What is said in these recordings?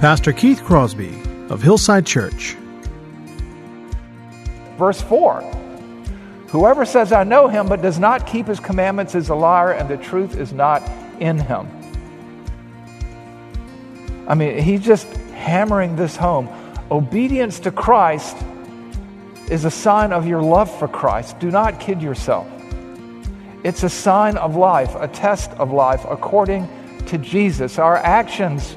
Pastor Keith Crosby of Hillside Church. Verse 4 Whoever says, I know him, but does not keep his commandments is a liar, and the truth is not in him. I mean, he's just hammering this home. Obedience to Christ is a sign of your love for Christ. Do not kid yourself. It's a sign of life, a test of life according to Jesus. Our actions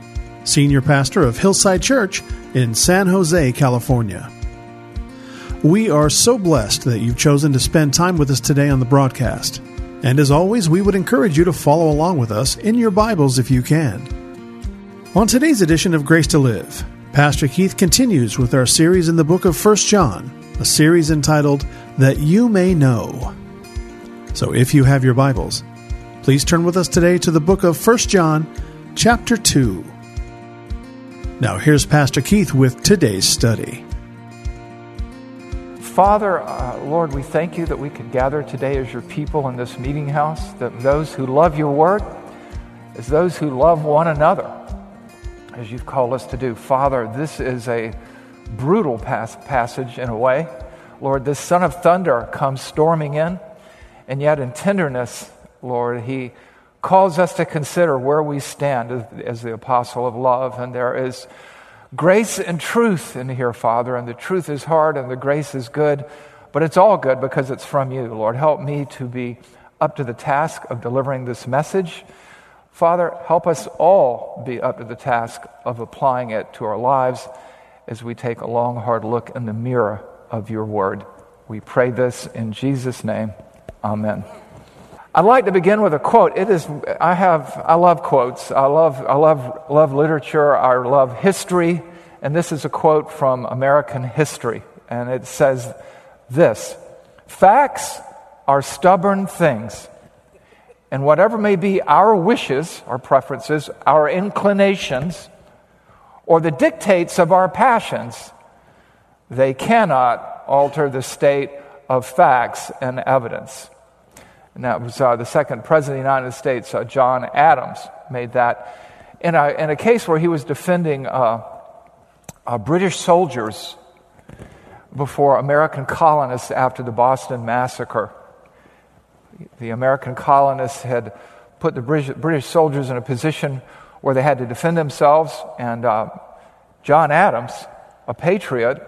Senior Pastor of Hillside Church in San Jose, California. We are so blessed that you've chosen to spend time with us today on the broadcast. And as always, we would encourage you to follow along with us in your Bibles if you can. On today's edition of Grace to Live, Pastor Keith continues with our series in the book of 1 John, a series entitled That You May Know. So if you have your Bibles, please turn with us today to the book of 1 John, chapter 2. Now here's Pastor Keith with today's study. Father, uh, Lord, we thank you that we could gather today as your people in this meeting house, that those who love your word, as those who love one another, as you've called us to do. Father, this is a brutal pas- passage in a way. Lord, this son of thunder comes storming in, and yet in tenderness, Lord, he calls us to consider where we stand as, the apostle of love, and there is grace and truth in here, Father, and the truth is hard and the grace is good, but it's all good because it's from you. Lord, help me to be up to the task of delivering this message. Father, help us all be up to the task of applying it to our lives as we take a long, hard look in the mirror of your word. We pray this in Jesus' name. Amen. I'd like to begin with a quote. It is, I have, I love quotes. I love, I love, love literature. I love history. And this is a quote from American history. And it says this Facts are stubborn things. And whatever may be our wishes, our preferences, our inclinations, or the dictates of our passions, they cannot alter the state of facts and evidence. And that was uh, the second president of the United States, uh, John Adams, made that in a, in a case where he was defending uh, British soldiers before American colonists after the Boston Massacre. The American colonists had put the British, British soldiers in a position where they had to defend themselves, and uh, John Adams, a patriot,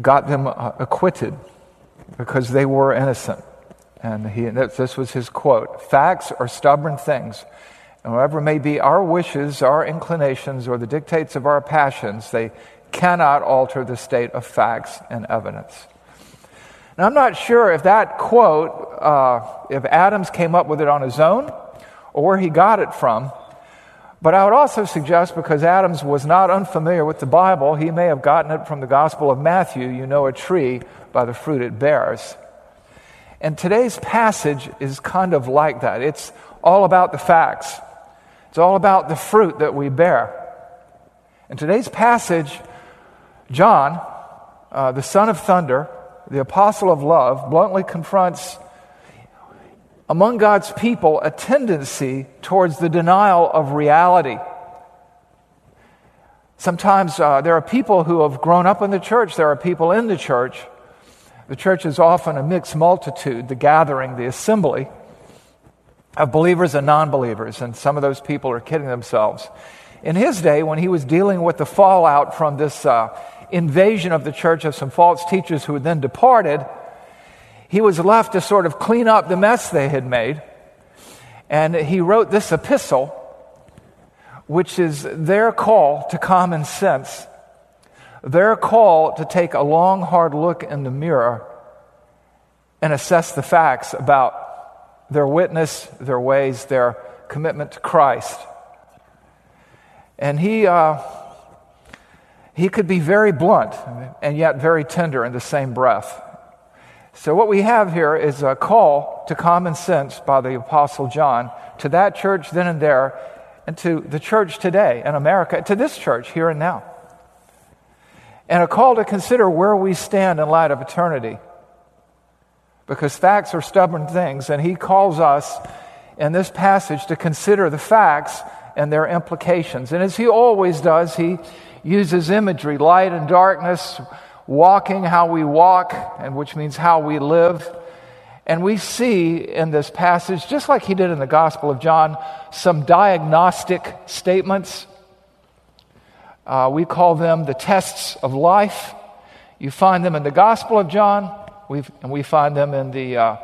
got them uh, acquitted because they were innocent. And he, this was his quote Facts are stubborn things. And whatever may be our wishes, our inclinations, or the dictates of our passions, they cannot alter the state of facts and evidence. Now, I'm not sure if that quote, uh, if Adams came up with it on his own or where he got it from. But I would also suggest, because Adams was not unfamiliar with the Bible, he may have gotten it from the Gospel of Matthew you know a tree by the fruit it bears. And today's passage is kind of like that. It's all about the facts. It's all about the fruit that we bear. In today's passage, John, uh, the son of thunder, the apostle of love, bluntly confronts among God's people a tendency towards the denial of reality. Sometimes uh, there are people who have grown up in the church, there are people in the church. The church is often a mixed multitude, the gathering, the assembly of believers and non believers, and some of those people are kidding themselves. In his day, when he was dealing with the fallout from this uh, invasion of the church of some false teachers who had then departed, he was left to sort of clean up the mess they had made. And he wrote this epistle, which is their call to common sense, their call to take a long, hard look in the mirror and assess the facts about their witness, their ways, their commitment to Christ. And he, uh, he could be very blunt and yet very tender in the same breath. So, what we have here is a call to common sense by the Apostle John to that church then and there, and to the church today in America, to this church here and now. And a call to consider where we stand in light of eternity. Because facts are stubborn things, and he calls us in this passage to consider the facts and their implications. And as he always does, he uses imagery, light and darkness, walking how we walk, and which means how we live. And we see in this passage, just like he did in the Gospel of John, some diagnostic statements. Uh, we call them the tests of life. You find them in the Gospel of John, We've, and we find them in the uh,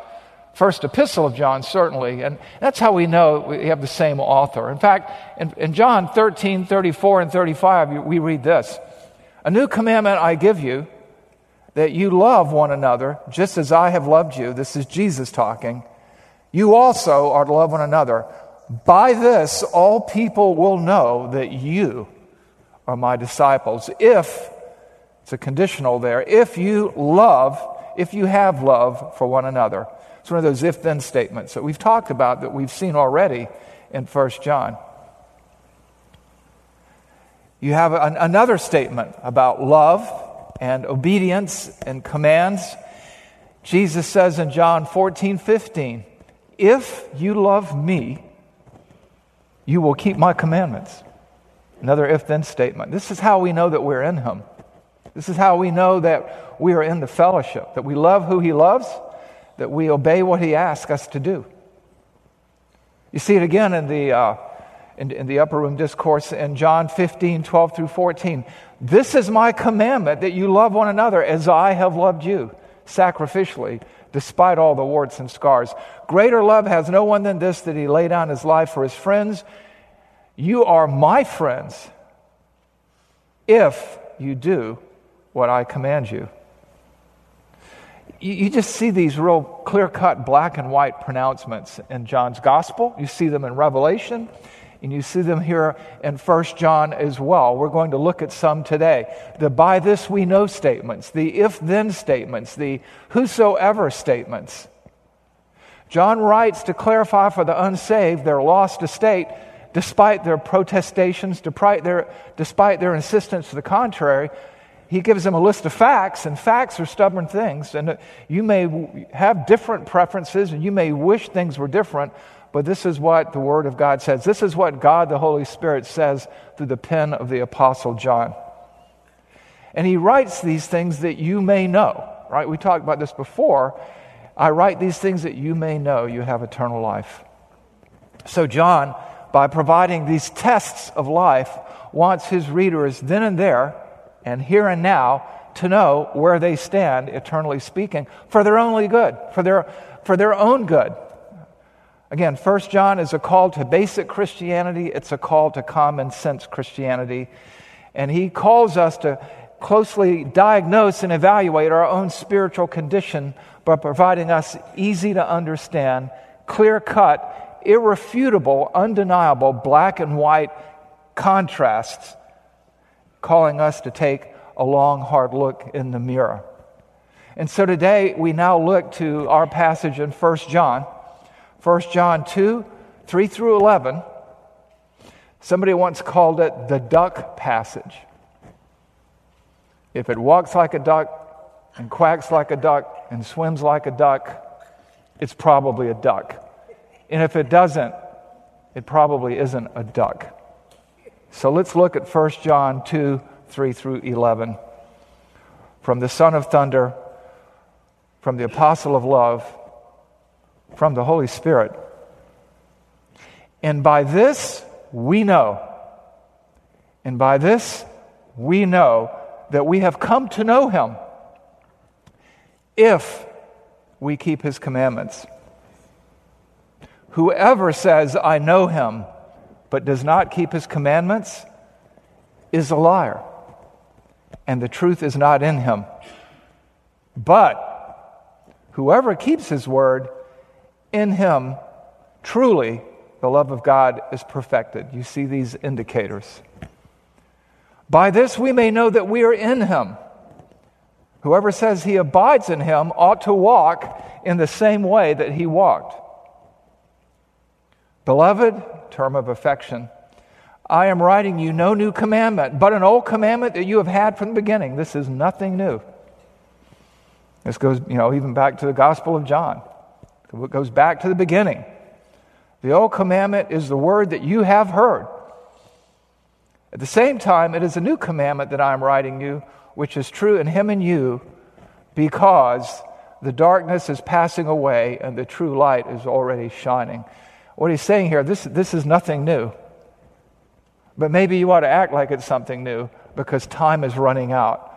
first epistle of John, certainly. And that's how we know we have the same author. In fact, in, in John 13, 34, and 35, we read this A new commandment I give you, that you love one another just as I have loved you. This is Jesus talking. You also are to love one another. By this, all people will know that you are my disciples. If, it's a conditional there, if you love, if you have love for one another. It's one of those if then statements that we've talked about that we've seen already in 1 John. You have an, another statement about love and obedience and commands. Jesus says in John 14, 15, If you love me, you will keep my commandments. Another if then statement. This is how we know that we're in Him. This is how we know that we are in the fellowship, that we love who He loves, that we obey what He asks us to do. You see it again in the, uh, in, in the upper room discourse in John 15, 12 through 14. This is my commandment that you love one another as I have loved you sacrificially, despite all the warts and scars. Greater love has no one than this that he lay down his life for his friends. You are my friends if you do what I command you. You, just see these real clear cut black and white pronouncements in John's gospel. You see them in Revelation. And you see them here in 1 John as well. We're going to look at some today. The by this we know statements, the if then statements, the whosoever statements. John writes to clarify for the unsaved their lost estate, despite their protestations, despite their, despite their insistence to the contrary. He gives them a list of facts, and facts are stubborn things. And uh, you may have different preferences, and you may wish things were different, but this is what the Word of God says. This is what God the Holy Spirit says through the pen of the Apostle John. And he writes these things that you may know, right? We talked about this before. I write these things that you may know you have eternal life. So, John, by providing these tests of life, wants his readers then and there and here and now to know where they stand, eternally speaking, for their only good, for their, for their own good. Again, First John is a call to basic Christianity, it's a call to common sense Christianity. And he calls us to closely diagnose and evaluate our own spiritual condition by providing us easy to understand, clear cut, irrefutable, undeniable black and white contrasts, calling us to take a long, hard look in the mirror. And so today we now look to our passage in 1 John 1 John 2, 3 through 11. Somebody once called it the duck passage. If it walks like a duck and quacks like a duck and swims like a duck, it's probably a duck. And if it doesn't, it probably isn't a duck. So let's look at 1 John 2 3 through 11. From the Son of Thunder, from the Apostle of Love, from the Holy Spirit. And by this we know, and by this we know that we have come to know him if we keep his commandments. Whoever says, I know him, but does not keep his commandments, is a liar, and the truth is not in him. But whoever keeps his word, in him truly the love of God is perfected. You see these indicators. By this we may know that we are in him. Whoever says he abides in him ought to walk in the same way that he walked. Beloved, term of affection, I am writing you no new commandment, but an old commandment that you have had from the beginning. This is nothing new. This goes, you know, even back to the Gospel of John. It goes back to the beginning. The old commandment is the word that you have heard. At the same time, it is a new commandment that I am writing you, which is true in him and you, because the darkness is passing away and the true light is already shining. What he's saying here, this, this is nothing new. But maybe you ought to act like it's something new because time is running out.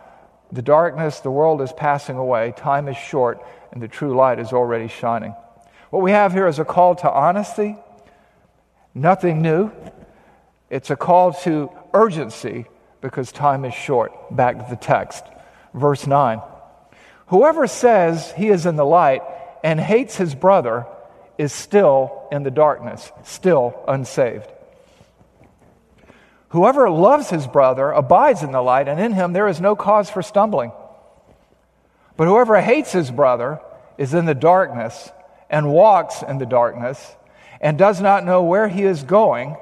The darkness, the world is passing away, time is short, and the true light is already shining. What we have here is a call to honesty, nothing new. It's a call to urgency because time is short. Back to the text. Verse 9. Whoever says he is in the light and hates his brother is still in the darkness, still unsaved. Whoever loves his brother abides in the light, and in him there is no cause for stumbling. But whoever hates his brother is in the darkness and walks in the darkness and does not know where he is going,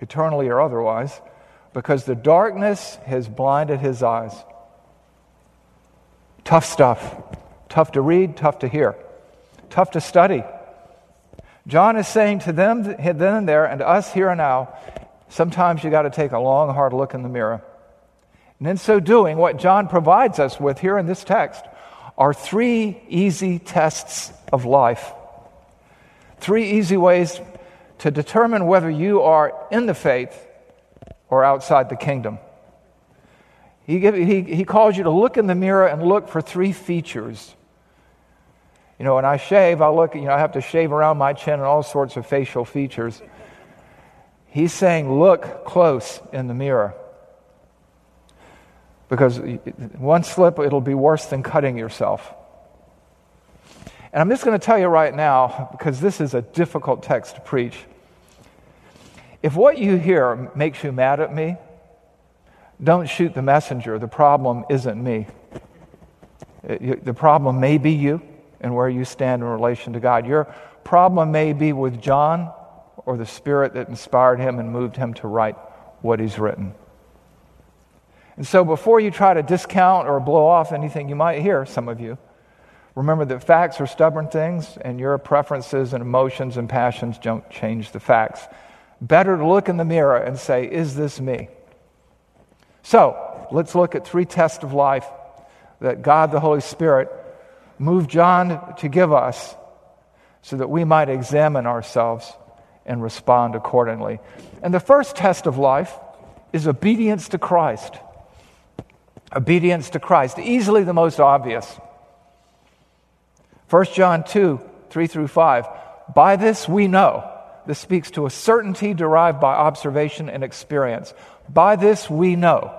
eternally or otherwise, because the darkness has blinded his eyes. Tough stuff. Tough to read, tough to hear, tough to study. John is saying to them then and there and to us here and now, sometimes you got to take a long, hard look in the mirror. And in so doing, what John provides us with here in this text are three easy tests of life. Three easy ways to determine whether you are in the faith or outside the kingdom. He, give, he, he calls you to look in the mirror and look for three features. You know, when I shave, I look, you know, I have to shave around my chin and all sorts of facial features. He's saying, look close in the mirror. Because one slip, it'll be worse than cutting yourself. And I'm just going to tell you right now, because this is a difficult text to preach. If what you hear makes you mad at me, don't shoot the messenger. The problem isn't me. Uh, the problem may be you and where you stand in relation to God. Your problem may be with John or the spirit that inspired him and moved him to write what he's written. And so before you try to discount or blow off anything you might hear, some of you, Remember that facts are stubborn things, and your preferences and emotions and passions don't change the facts. Better to look in the mirror and say, Is this me? So, let's look at three tests of life that God the Holy Spirit moved John to give us so that we might examine ourselves and respond accordingly. And the first test of life is obedience to Christ. Obedience to Christ, easily the most obvious. 1 John 2 3 through 5. By this we know. This speaks to a certainty derived by observation and experience. By this we know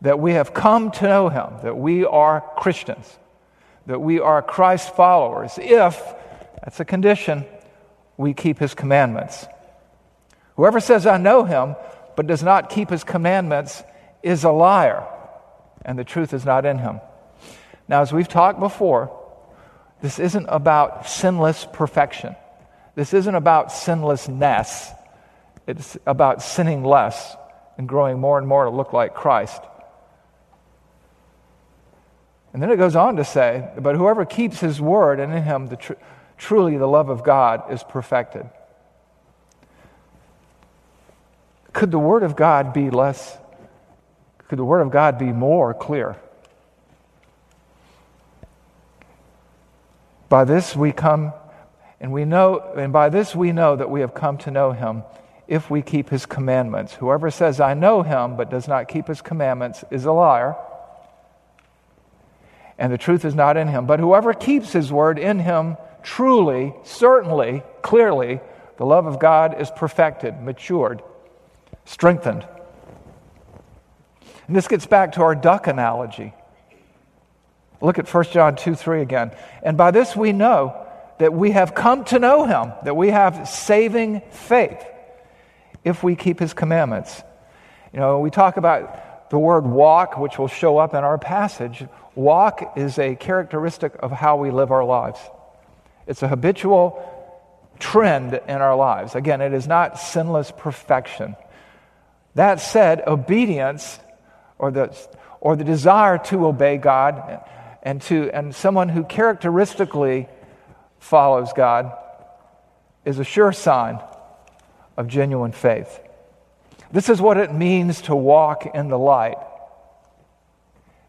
that we have come to know him, that we are Christians, that we are Christ followers, if, that's a condition, we keep his commandments. Whoever says, I know him, but does not keep his commandments, is a liar, and the truth is not in him. Now, as we've talked before, this isn't about sinless perfection. This isn't about sinlessness. It's about sinning less and growing more and more to look like Christ. And then it goes on to say, But whoever keeps his word, and in him the tr- truly the love of God is perfected. Could the word of God be less? Could the word of God be more clear? By this we come, and we know, and by this we know that we have come to know him if we keep his commandments. Whoever says, I know him, but does not keep his commandments, is a liar, and the truth is not in him. But whoever keeps his word in him, truly, certainly, clearly, the love of God is perfected, matured, strengthened. And this gets back to our duck analogy. Look at 1 John 2 3 again. And by this we know that we have come to know him, that we have saving faith if we keep his commandments. You know, we talk about the word walk, which will show up in our passage. Walk is a characteristic of how we live our lives, it's a habitual trend in our lives. Again, it is not sinless perfection. That said, obedience or the, or the desire to obey God and, to, and someone who characteristically follows God is a sure sign of genuine faith. This is what it means to walk in the light.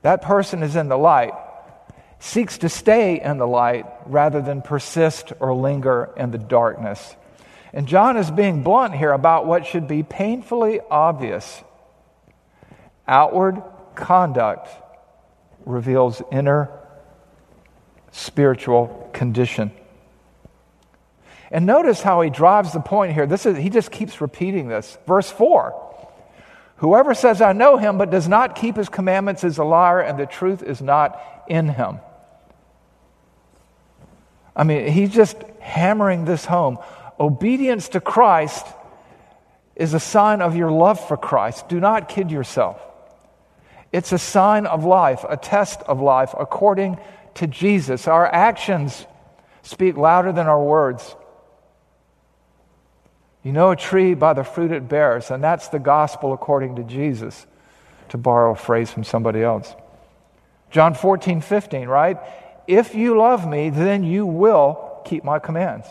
That person is in the light, seeks to stay in the light rather than persist or linger in the darkness. And John is being blunt here about what should be painfully obvious. Outward conduct reveals inner spiritual condition. And notice how he drives the point here. This is, he just keeps repeating this. Verse 4 Whoever says, I know him, but does not keep his commandments is a liar, and the truth is not in him. I mean, he's just hammering this home. Obedience to Christ is a sign of your love for Christ. Do not kid yourself. It's a sign of life, a test of life according to Jesus. Our actions speak louder than our words. You know a tree by the fruit it bears, and that's the gospel according to Jesus, to borrow a phrase from somebody else. John 14, 15, right? If you love me, then you will keep my commands.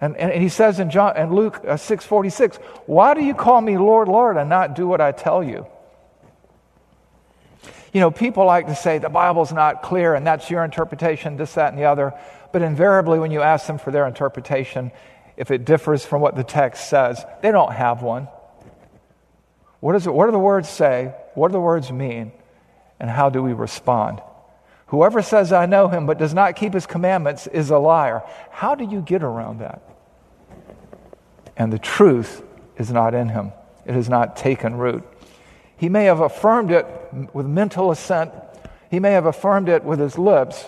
And, and, he says in John and Luke uh, 6:46, "Why do you call me Lord, Lord, and not do what I tell you?" You know, people like to say the Bible's not clear and that's your interpretation, this, that, and the other. But invariably, when you ask them for their interpretation, if it differs from what the text says. They don't have one. What, is it, what do the words say? What do the words mean? And how do we respond? Whoever says, I know him, but does not keep his commandments is a liar. How do you get around that? And the truth is not in him, it has not taken root. He may have affirmed it with mental assent, he may have affirmed it with his lips,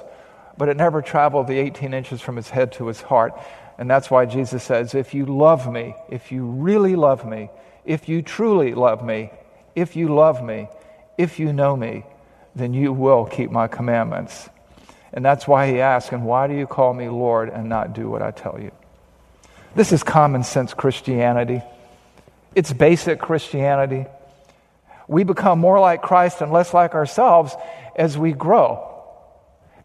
but it never traveled the 18 inches from his head to his heart. And that's why Jesus says, If you love me, if you really love me, if you truly love me, if you love me, if you know me, then you will keep my commandments. And that's why he asks, And why do you call me Lord and not do what I tell you? This is common sense Christianity. It's basic Christianity. We become more like Christ and less like ourselves as we grow,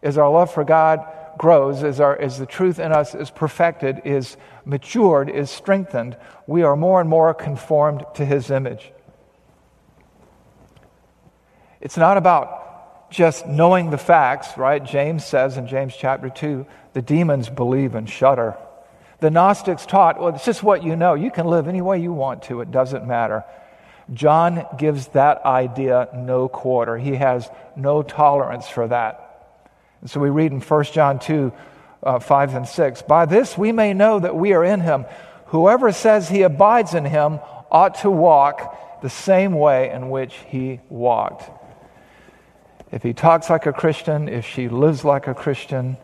as our love for God grows, as, our, as the truth in us is perfected, is matured, is strengthened, we are more and more conformed to his image. It's not about just knowing the facts, right? James says in James chapter 2 the demons believe and shudder. The Gnostics taught, well, it's just what you know. You can live any way you want to, it doesn't matter. John gives that idea no quarter. He has no tolerance for that. And so we read in 1 John 2 uh, 5 and 6 By this we may know that we are in him. Whoever says he abides in him ought to walk the same way in which he walked. If he talks like a Christian, if she lives like a Christian,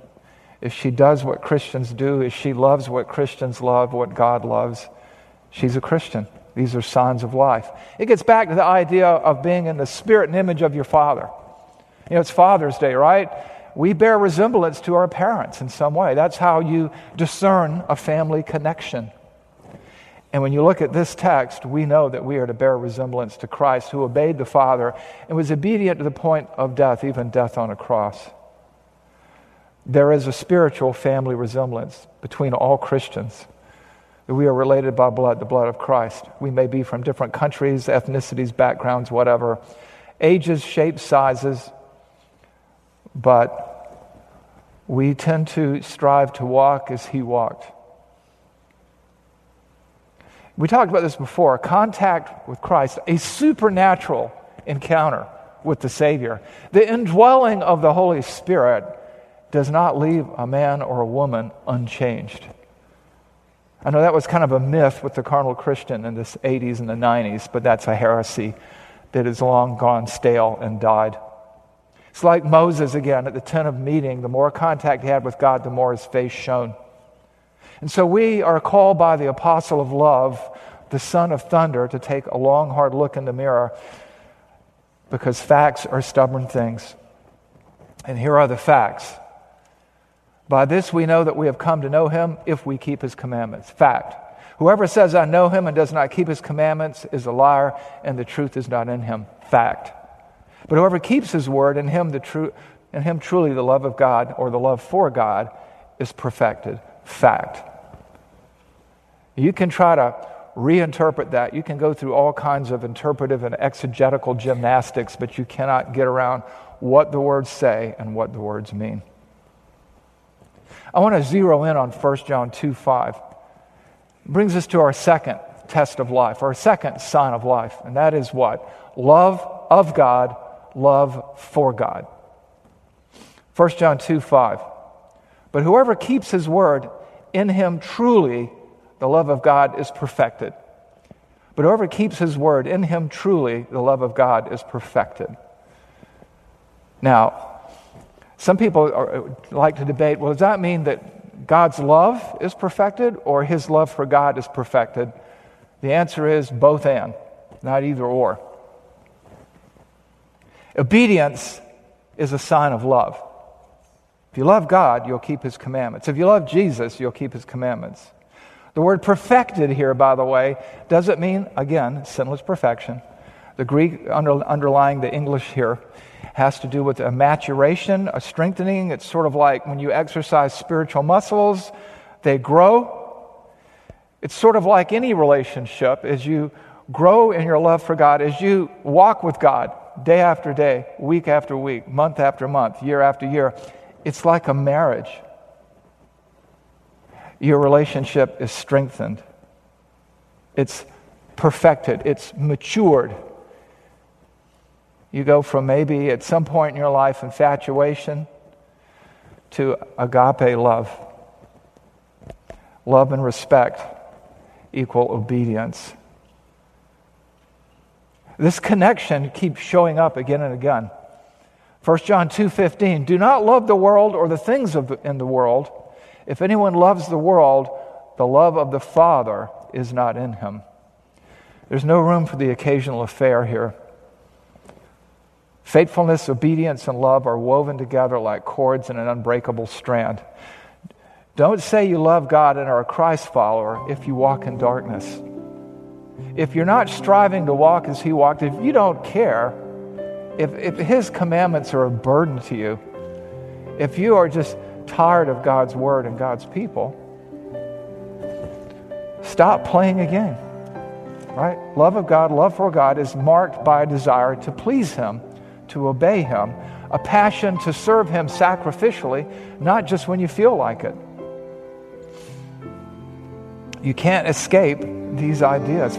if she does what Christians do, if she loves what Christians love, what God loves, she's a Christian. These are signs of life. It gets back to the idea of being in the spirit and image of your Father. You know, it's Father's Day, right? We bear resemblance to our parents in some way. That's how you discern a family connection. And when you look at this text, we know that we are to bear resemblance to Christ, who obeyed the Father and was obedient to the point of death, even death on a cross. There is a spiritual family resemblance between all Christians. That we are related by blood, the blood of Christ. We may be from different countries, ethnicities, backgrounds, whatever, ages, shapes, sizes, but we tend to strive to walk as He walked. We talked about this before contact with Christ, a supernatural encounter with the Savior. The indwelling of the Holy Spirit does not leave a man or a woman unchanged. I know that was kind of a myth with the carnal Christian in the 80s and the 90s, but that's a heresy that is long gone stale and died. It's like Moses again at the tent of meeting. The more contact he had with God, the more his face shone. And so we are called by the apostle of love, the son of thunder, to take a long, hard look in the mirror because facts are stubborn things. And here are the facts. By this we know that we have come to know him if we keep his commandments. Fact. Whoever says, I know him and does not keep his commandments is a liar, and the truth is not in him. Fact. But whoever keeps his word, in him, the tru- in him truly the love of God or the love for God is perfected. Fact. You can try to reinterpret that. You can go through all kinds of interpretive and exegetical gymnastics, but you cannot get around what the words say and what the words mean. I want to zero in on 1 John 2 5. It brings us to our second test of life, our second sign of life, and that is what? Love of God, love for God. 1 John 2 5. But whoever keeps his word, in him truly the love of God is perfected. But whoever keeps his word, in him truly the love of God is perfected. Now, some people are, like to debate well, does that mean that God's love is perfected or his love for God is perfected? The answer is both and, not either or. Obedience is a sign of love. If you love God, you'll keep his commandments. If you love Jesus, you'll keep his commandments. The word perfected here, by the way, doesn't mean, again, sinless perfection. The Greek under, underlying the English here has to do with a maturation, a strengthening. It's sort of like when you exercise spiritual muscles, they grow. It's sort of like any relationship as you grow in your love for God, as you walk with God day after day, week after week, month after month, year after year. It's like a marriage. Your relationship is strengthened, it's perfected, it's matured. You go from maybe at some point in your life infatuation to agape love. Love and respect equal obedience. This connection keeps showing up again and again. 1 John 2:15 Do not love the world or the things of in the world. If anyone loves the world, the love of the Father is not in him. There's no room for the occasional affair here. Faithfulness, obedience, and love are woven together like cords in an unbreakable strand. Don't say you love God and are a Christ follower if you walk in darkness. If you're not striving to walk as He walked, if you don't care, if, if His commandments are a burden to you, if you are just tired of God's word and God's people, stop playing a game. Right? Love of God, love for God is marked by a desire to please Him to obey Him, a passion to serve Him sacrificially, not just when you feel like it. You can't escape these ideas.